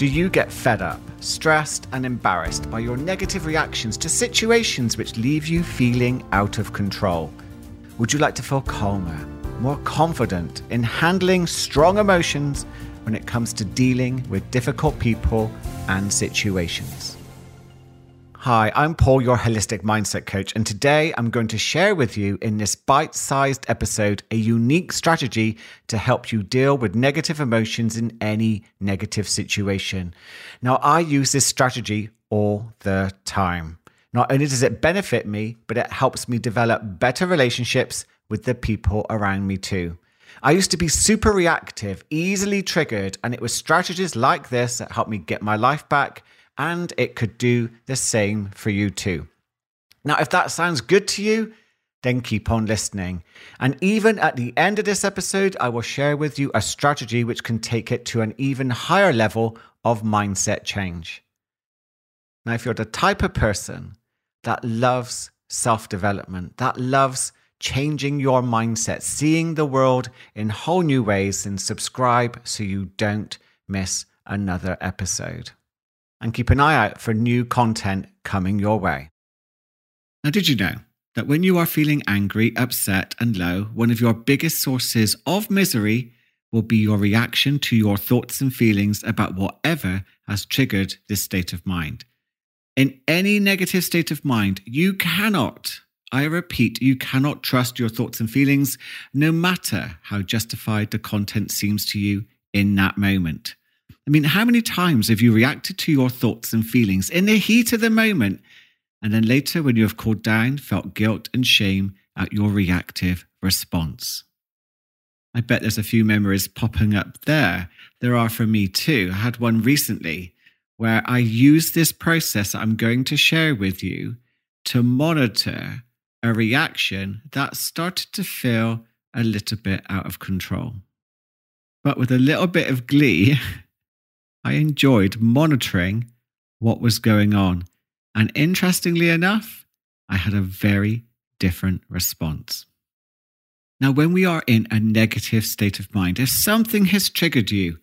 Do you get fed up, stressed, and embarrassed by your negative reactions to situations which leave you feeling out of control? Would you like to feel calmer, more confident in handling strong emotions when it comes to dealing with difficult people and situations? Hi, I'm Paul, your holistic mindset coach, and today I'm going to share with you in this bite sized episode a unique strategy to help you deal with negative emotions in any negative situation. Now, I use this strategy all the time. Not only does it benefit me, but it helps me develop better relationships with the people around me too. I used to be super reactive, easily triggered, and it was strategies like this that helped me get my life back and it could do the same for you too. Now, if that sounds good to you, then keep on listening. And even at the end of this episode, I will share with you a strategy which can take it to an even higher level of mindset change. Now, if you're the type of person that loves self development, that loves changing your mindset, seeing the world in whole new ways, then subscribe so you don't miss another episode and keep an eye out for new content coming your way. Now, did you know that when you are feeling angry, upset, and low, one of your biggest sources of misery will be your reaction to your thoughts and feelings about whatever has triggered this state of mind? In any negative state of mind, you cannot, I repeat, you cannot trust your thoughts and feelings, no matter how justified the content seems to you in that moment. I mean, how many times have you reacted to your thoughts and feelings in the heat of the moment, and then later, when you have cooled down, felt guilt and shame at your reactive response? I bet there's a few memories popping up there. There are for me too. I had one recently where I used this process I'm going to share with you to monitor a reaction that started to feel a little bit out of control. But with a little bit of glee, I enjoyed monitoring what was going on. And interestingly enough, I had a very different response. Now, when we are in a negative state of mind, if something has triggered you,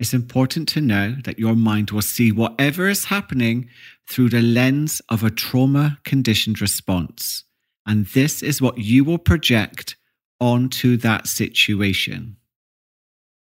it's important to know that your mind will see whatever is happening through the lens of a trauma conditioned response. And this is what you will project onto that situation.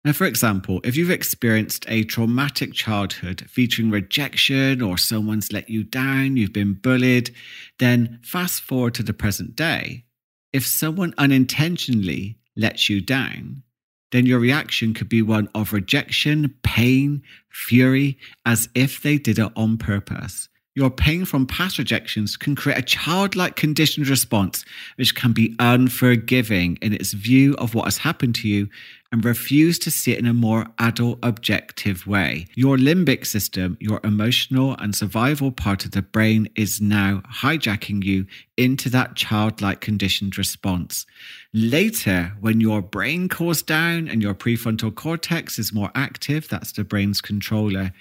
Now, for example, if you've experienced a traumatic childhood featuring rejection or someone's let you down, you've been bullied, then fast forward to the present day. If someone unintentionally lets you down, then your reaction could be one of rejection, pain, fury, as if they did it on purpose. Your pain from past rejections can create a childlike conditioned response, which can be unforgiving in its view of what has happened to you and refuse to see it in a more adult, objective way. Your limbic system, your emotional and survival part of the brain, is now hijacking you into that childlike conditioned response. Later, when your brain cools down and your prefrontal cortex is more active, that's the brain's controller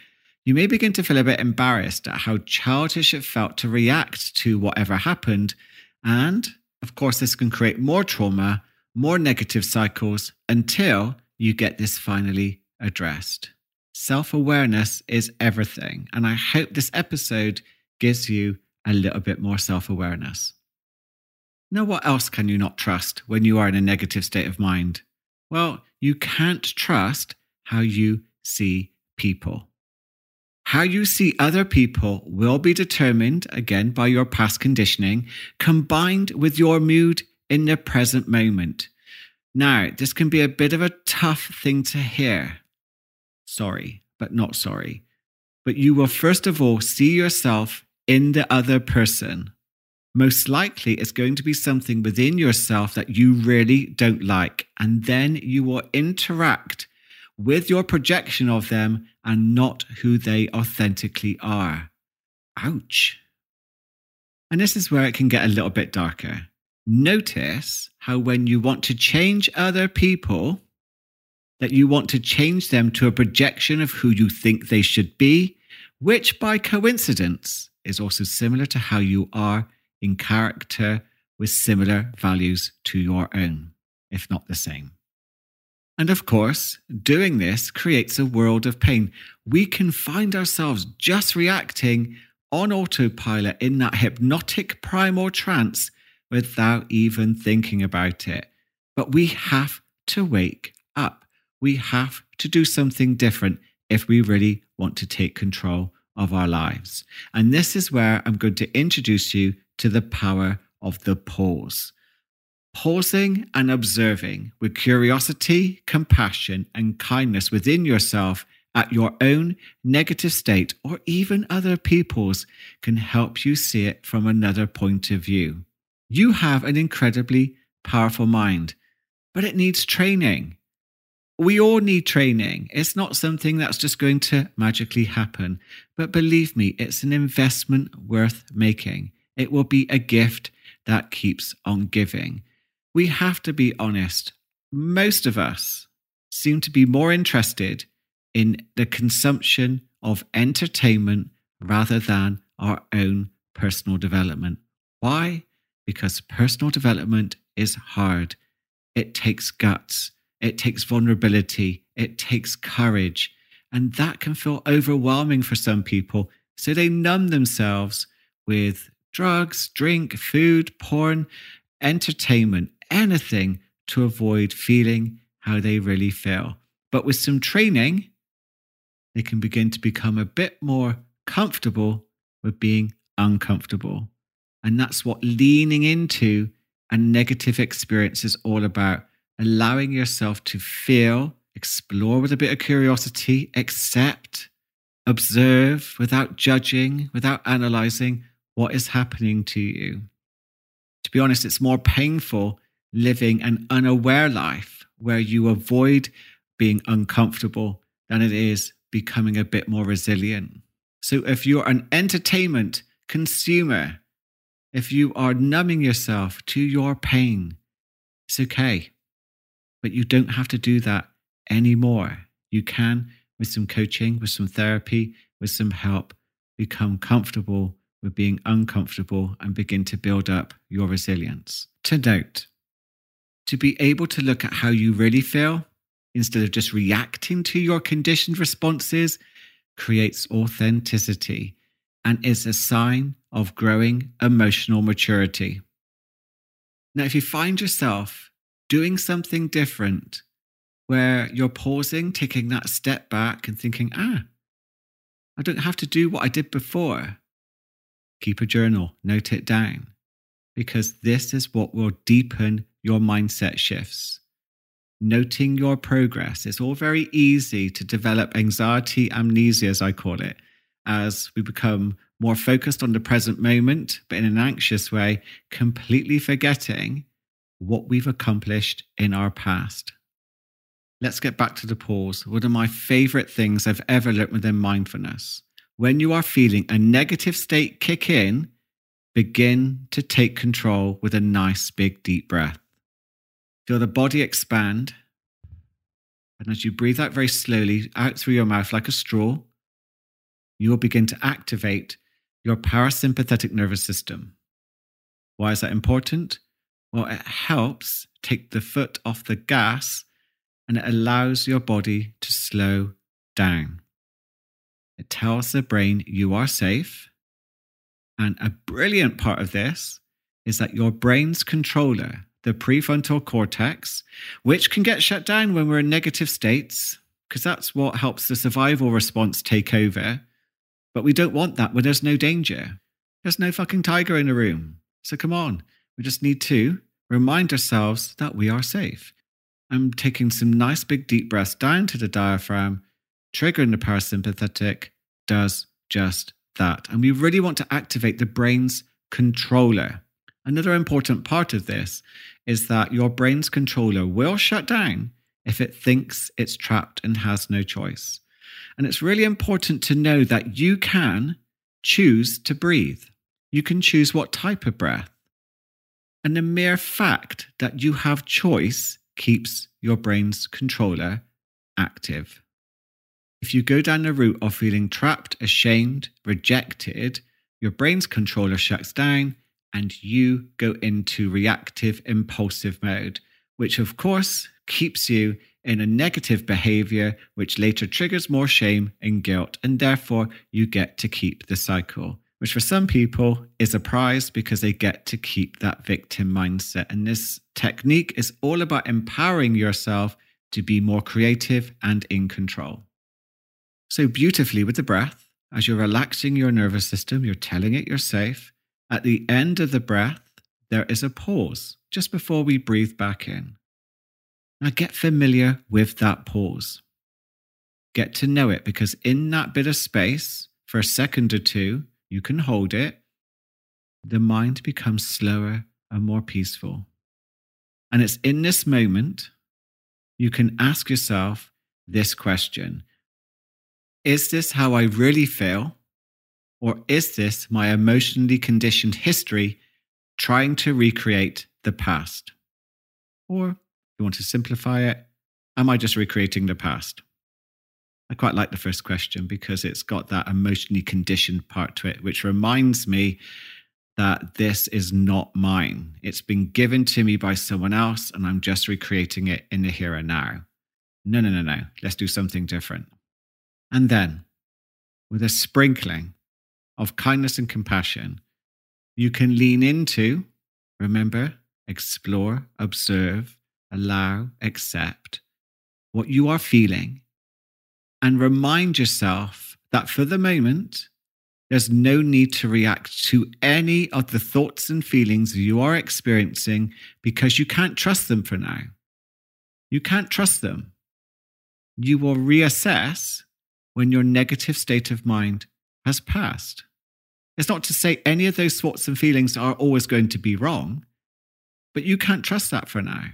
you may begin to feel a bit embarrassed at how childish it felt to react to whatever happened. And of course, this can create more trauma, more negative cycles until you get this finally addressed. Self awareness is everything. And I hope this episode gives you a little bit more self awareness. Now, what else can you not trust when you are in a negative state of mind? Well, you can't trust how you see people. How you see other people will be determined again by your past conditioning combined with your mood in the present moment. Now, this can be a bit of a tough thing to hear. Sorry, but not sorry. But you will first of all see yourself in the other person. Most likely, it's going to be something within yourself that you really don't like. And then you will interact with your projection of them and not who they authentically are. Ouch. And this is where it can get a little bit darker. Notice how when you want to change other people, that you want to change them to a projection of who you think they should be, which by coincidence is also similar to how you are in character with similar values to your own, if not the same. And of course, doing this creates a world of pain. We can find ourselves just reacting on autopilot in that hypnotic primal trance without even thinking about it. But we have to wake up. We have to do something different if we really want to take control of our lives. And this is where I'm going to introduce you to the power of the pause. Pausing and observing with curiosity, compassion, and kindness within yourself at your own negative state or even other people's can help you see it from another point of view. You have an incredibly powerful mind, but it needs training. We all need training. It's not something that's just going to magically happen. But believe me, it's an investment worth making. It will be a gift that keeps on giving. We have to be honest. Most of us seem to be more interested in the consumption of entertainment rather than our own personal development. Why? Because personal development is hard. It takes guts, it takes vulnerability, it takes courage. And that can feel overwhelming for some people. So they numb themselves with drugs, drink, food, porn, entertainment, anything to avoid feeling how they really feel. But with some training, they can begin to become a bit more comfortable with being uncomfortable. And that's what leaning into a negative experience is all about allowing yourself to feel, explore with a bit of curiosity, accept, observe without judging, without analyzing what is happening to you. To be honest, it's more painful living an unaware life where you avoid being uncomfortable than it is becoming a bit more resilient. So if you're an entertainment consumer, if you are numbing yourself to your pain, it's okay. But you don't have to do that anymore. You can, with some coaching, with some therapy, with some help, become comfortable with being uncomfortable and begin to build up your resilience. To note, to be able to look at how you really feel instead of just reacting to your conditioned responses creates authenticity and is a sign of growing emotional maturity. Now, if you find yourself doing something different where you're pausing, taking that step back and thinking, ah, I don't have to do what I did before, keep a journal, note it down, because this is what will deepen your mindset shifts. Noting your progress. It's all very easy to develop anxiety amnesia, as I call it as we become more focused on the present moment, but in an anxious way, completely forgetting what we've accomplished in our past. Let's get back to the pause. One of my favorite things I've ever learned within mindfulness. When you are feeling a negative state kick in, begin to take control with a nice big deep breath. Feel the body expand. And as you breathe out very slowly out through your mouth like a straw, you will begin to activate your parasympathetic nervous system. Why is that important? Well, it helps take the foot off the gas and it allows your body to slow down. It tells the brain you are safe. And a brilliant part of this is that your brain's controller, the prefrontal cortex, which can get shut down when we're in negative states, because that's what helps the survival response take over but we don't want that when there's no danger. There's no fucking tiger in the room. So come on. We just need to remind ourselves that we are safe. I'm taking some nice big deep breaths down to the diaphragm, triggering the parasympathetic does just that. And we really want to activate the brain's controller. Another important part of this is that your brain's controller will shut down if it thinks it's trapped and has no choice. And it's really important to know that you can choose to breathe. You can choose what type of breath. And the mere fact that you have choice keeps your brain's controller active. If you go down the route of feeling trapped, ashamed, rejected, your brain's controller shuts down and you go into reactive, impulsive mode, which of course keeps you in a negative behavior, which later triggers more shame and guilt, and therefore you get to keep the cycle. Which for some people is a prize because they get to keep that victim mindset. And this technique is all about empowering yourself to be more creative and in control. So, beautifully with the breath, as you're relaxing your nervous system, you're telling it you're safe. At the end of the breath, there is a pause just before we breathe back in. Now get familiar with that pause. Get to know it because in that bit of space, for a second or two, you can hold it. The mind becomes slower and more peaceful. And it's in this moment you can ask yourself this question Is this how I really feel? Or is this my emotionally conditioned history trying to recreate the past? Or you want to simplify it? Am I just recreating the past? I quite like the first question because it's got that emotionally conditioned part to it, which reminds me that this is not mine. It's been given to me by someone else, and I'm just recreating it in the here and now. No, no, no, no. Let's do something different. And then, with a sprinkling of kindness and compassion, you can lean into, remember, explore, observe, allow, accept what you are feeling, and remind yourself that for the moment, there's no need to react to any of the thoughts and feelings you are experiencing because you can't trust them for now. You can't trust them. You will reassess when your negative state of mind has passed. It's not to say any of those thoughts and feelings are always going to be wrong, but you can't trust that for now.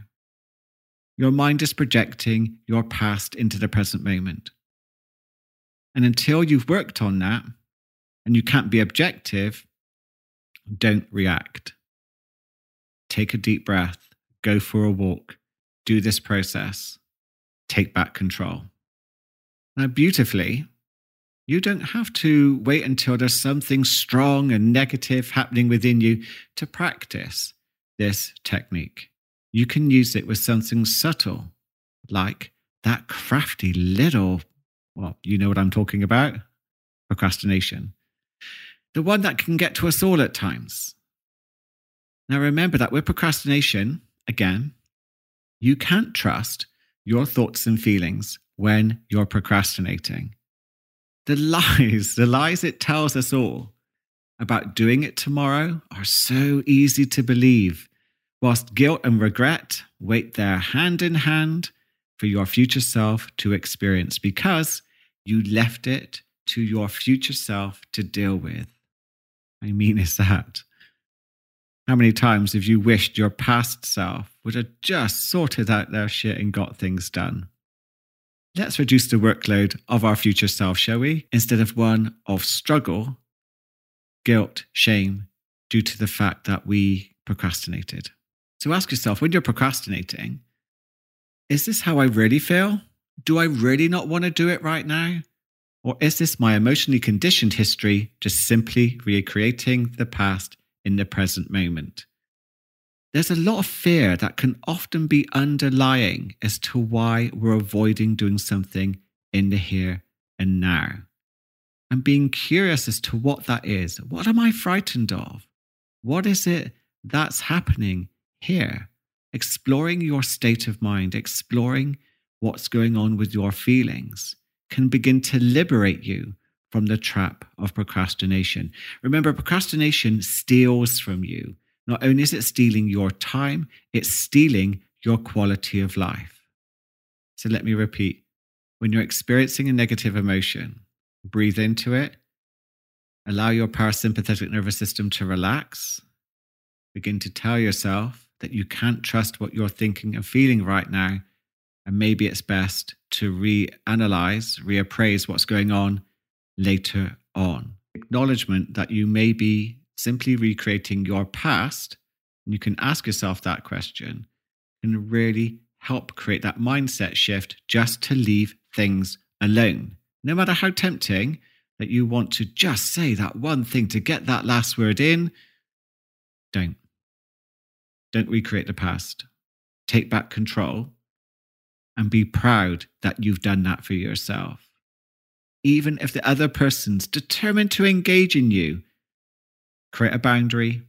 Your mind is projecting your past into the present moment. And until you've worked on that and you can't be objective, don't react. Take a deep breath, go for a walk, do this process, take back control. Now, beautifully, you don't have to wait until there's something strong and negative happening within you to practice this technique you can use it with something subtle, like that crafty little, well, you know what I'm talking about procrastination. The one that can get to us all at times. Now, remember that with procrastination, again, you can't trust your thoughts and feelings when you're procrastinating. The lies, the lies it tells us all about doing it tomorrow are so easy to believe whilst guilt and regret wait there hand in hand for your future self to experience because you left it to your future self to deal with. I mean, is that? How many times have you wished your past self would have just sorted out their shit and got things done? Let's reduce the workload of our future self, shall we? Instead of one of struggle, guilt, shame, due to the fact that we procrastinated. So ask yourself when you're procrastinating, is this how I really feel? Do I really not want to do it right now? Or is this my emotionally conditioned history just simply recreating the past in the present moment? There's a lot of fear that can often be underlying as to why we're avoiding doing something in the here and now. And being curious as to what that is. What am I frightened of? What is it that's happening here, exploring your state of mind, exploring what's going on with your feelings, can begin to liberate you from the trap of procrastination. Remember, procrastination steals from you. Not only is it stealing your time, it's stealing your quality of life. So let me repeat when you're experiencing a negative emotion, breathe into it, allow your parasympathetic nervous system to relax, begin to tell yourself, that you can't trust what you're thinking and feeling right now. And maybe it's best to reanalyze, reappraise what's going on later on. Acknowledgement that you may be simply recreating your past, and you can ask yourself that question, can really help create that mindset shift just to leave things alone. No matter how tempting that you want to just say that one thing to get that last word in, don't. Don't recreate the past. Take back control and be proud that you've done that for yourself. Even if the other person's determined to engage in you, create a boundary,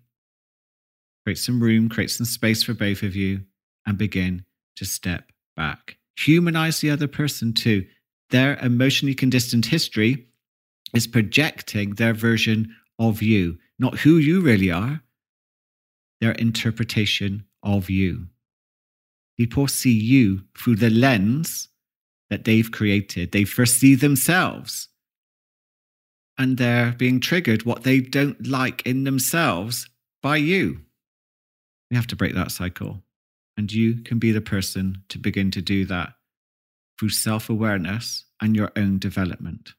create some room, create some space for both of you, and begin to step back. Humanize the other person too. Their emotionally conditioned history is projecting their version of you, not who you really are, their interpretation of you. People see you through the lens that they've created. They first see themselves. And they're being triggered what they don't like in themselves by you. We have to break that cycle. And you can be the person to begin to do that through self awareness and your own development.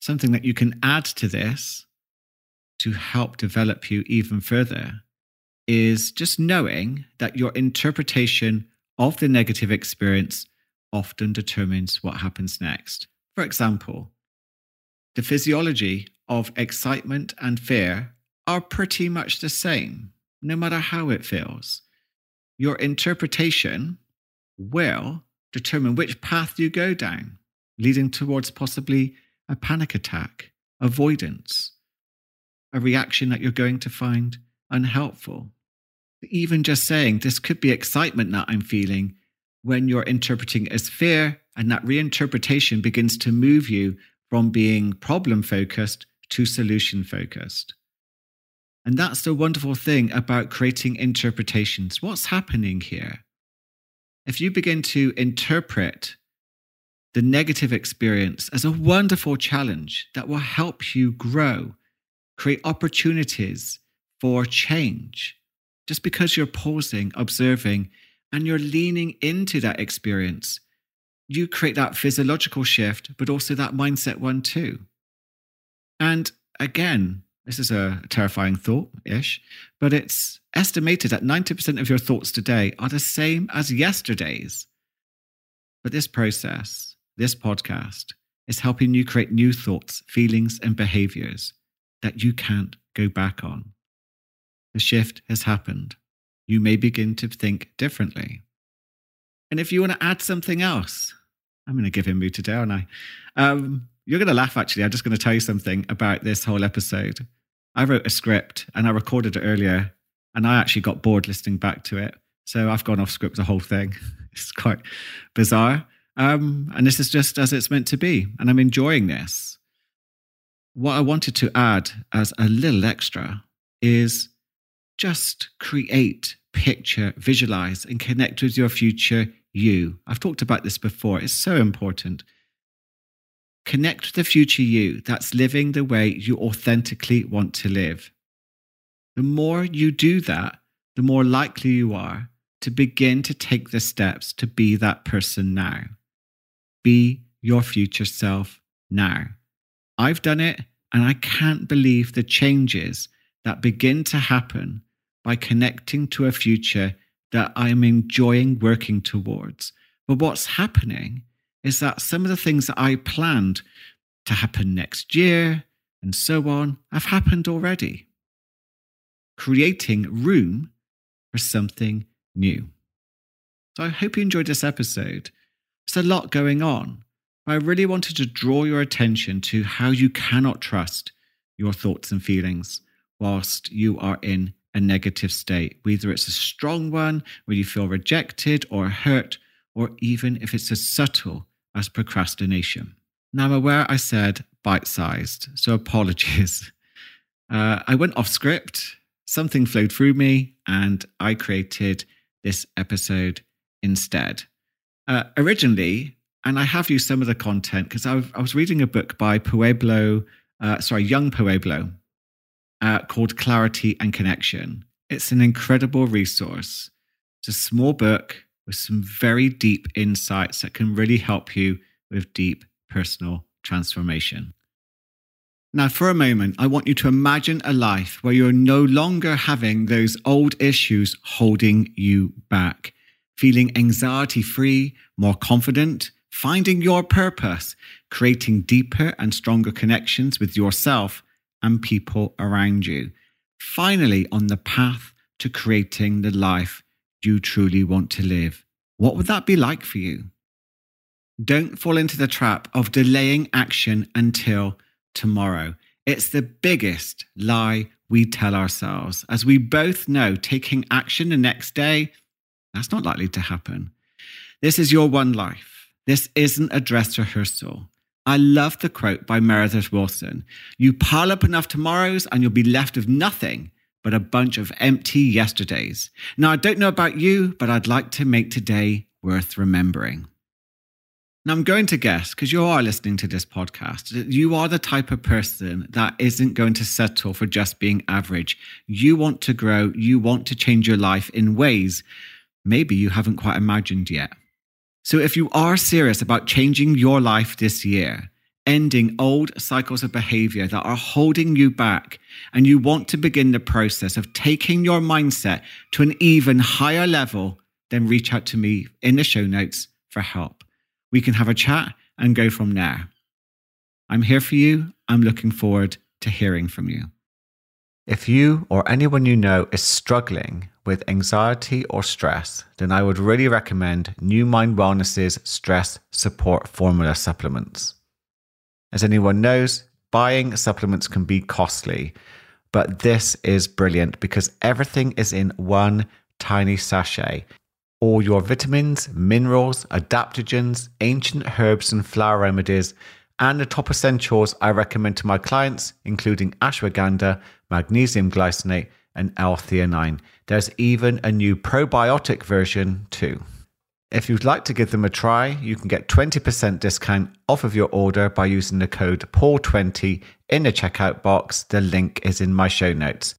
Something that you can add to this to help develop you even further is just knowing that your interpretation of the negative experience often determines what happens next. For example, the physiology of excitement and fear are pretty much the same, no matter how it feels. Your interpretation will determine which path you go down, leading towards possibly a panic attack, avoidance, a reaction that you're going to find unhelpful. Even just saying this could be excitement that I'm feeling when you're interpreting as fear, and that reinterpretation begins to move you from being problem focused to solution focused. And that's the wonderful thing about creating interpretations. What's happening here? If you begin to interpret the negative experience as a wonderful challenge that will help you grow, create opportunities for change, just because you're pausing, observing, and you're leaning into that experience, you create that physiological shift, but also that mindset one too. And again, this is a terrifying thought ish, but it's estimated that 90% of your thoughts today are the same as yesterday's. But this process, this podcast, is helping you create new thoughts, feelings, and behaviors that you can't go back on. The shift has happened. You may begin to think differently. And if you want to add something else, I'm going to give him mood today, aren't I? Um, you're going to laugh, actually. I'm just going to tell you something about this whole episode. I wrote a script and I recorded it earlier, and I actually got bored listening back to it. So I've gone off script the whole thing. It's quite bizarre. Um, and this is just as it's meant to be. And I'm enjoying this. What I wanted to add as a little extra is just create, picture, visualize, and connect with your future you. I've talked about this before. It's so important. Connect with the future you that's living the way you authentically want to live. The more you do that, the more likely you are to begin to take the steps to be that person now. Be your future self now. I've done it, and I can't believe the changes that begin to happen by connecting to a future that I'm enjoying working towards. But what's happening is that some of the things that I planned to happen next year and so on have happened already, creating room for something new. So I hope you enjoyed this episode. There's a lot going on. but I really wanted to draw your attention to how you cannot trust your thoughts and feelings whilst you are in a negative state, whether it's a strong one where you feel rejected or hurt, or even if it's as subtle as procrastination. Now, I'm aware I said bite sized, so apologies. Uh, I went off script, something flowed through me, and I created this episode instead. Uh, originally, and I have used some of the content because I, was reading a book by Pueblo, uh, sorry, Young Pueblo, uh, called Clarity and Connection. It's an incredible resource. It's a small book with some very deep insights that can really help you with deep personal transformation. Now, for a moment, I want you to imagine a life where you're no longer having those old issues holding you back, feeling anxiety free, more confident, finding your purpose, creating deeper and stronger connections with yourself and people around you. Finally, on the path to creating the life you truly want to live what would that be like for you? Don't fall into the trap of delaying action until tomorrow. It's the biggest lie we tell ourselves. As we both know, taking action the next day, that's not likely to happen. This is your one life. This isn't a dress rehearsal. I love the quote by Meredith Willson You pile up enough tomorrows and you'll be left with nothing but a bunch of empty yesterdays. Now, I don't know about you, but I'd like to make today worth remembering. Now, I'm going to guess, because you are listening to this podcast, that you are the type of person that isn't going to settle for just being average. You want to grow, you want to change your life in ways maybe you haven't quite imagined yet. So, if you are serious about changing your life this year, ending old cycles of behavior that are holding you back, and you want to begin the process of taking your mindset to an even higher level, then reach out to me in the show notes for help. We can have a chat and go from there. I'm here for you. I'm looking forward to hearing from you. If you or anyone you know is struggling with anxiety or stress, then I would really recommend New Mind Wellness's stress support formula supplements. As anyone knows, buying supplements can be costly, but this is brilliant because everything is in one tiny sachet. All your vitamins, minerals, adaptogens, ancient herbs and flower remedies, and the top essentials I recommend to my clients, including ashwagandha, magnesium glycinate, and L-theanine. There's even a new probiotic version too. If you'd like to give them a try, you can get 20% discount off of your order by using the code PAUL20 in the checkout box. The link is in my show notes.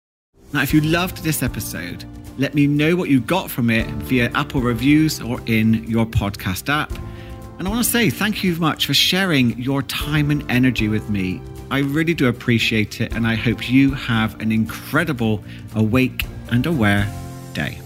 Now, if you loved this episode, let me know what you got from it via Apple reviews or in your podcast app. And I want to say thank you much for sharing your time and energy with me. I really do appreciate it, and I hope you have an incredible, awake, and aware day.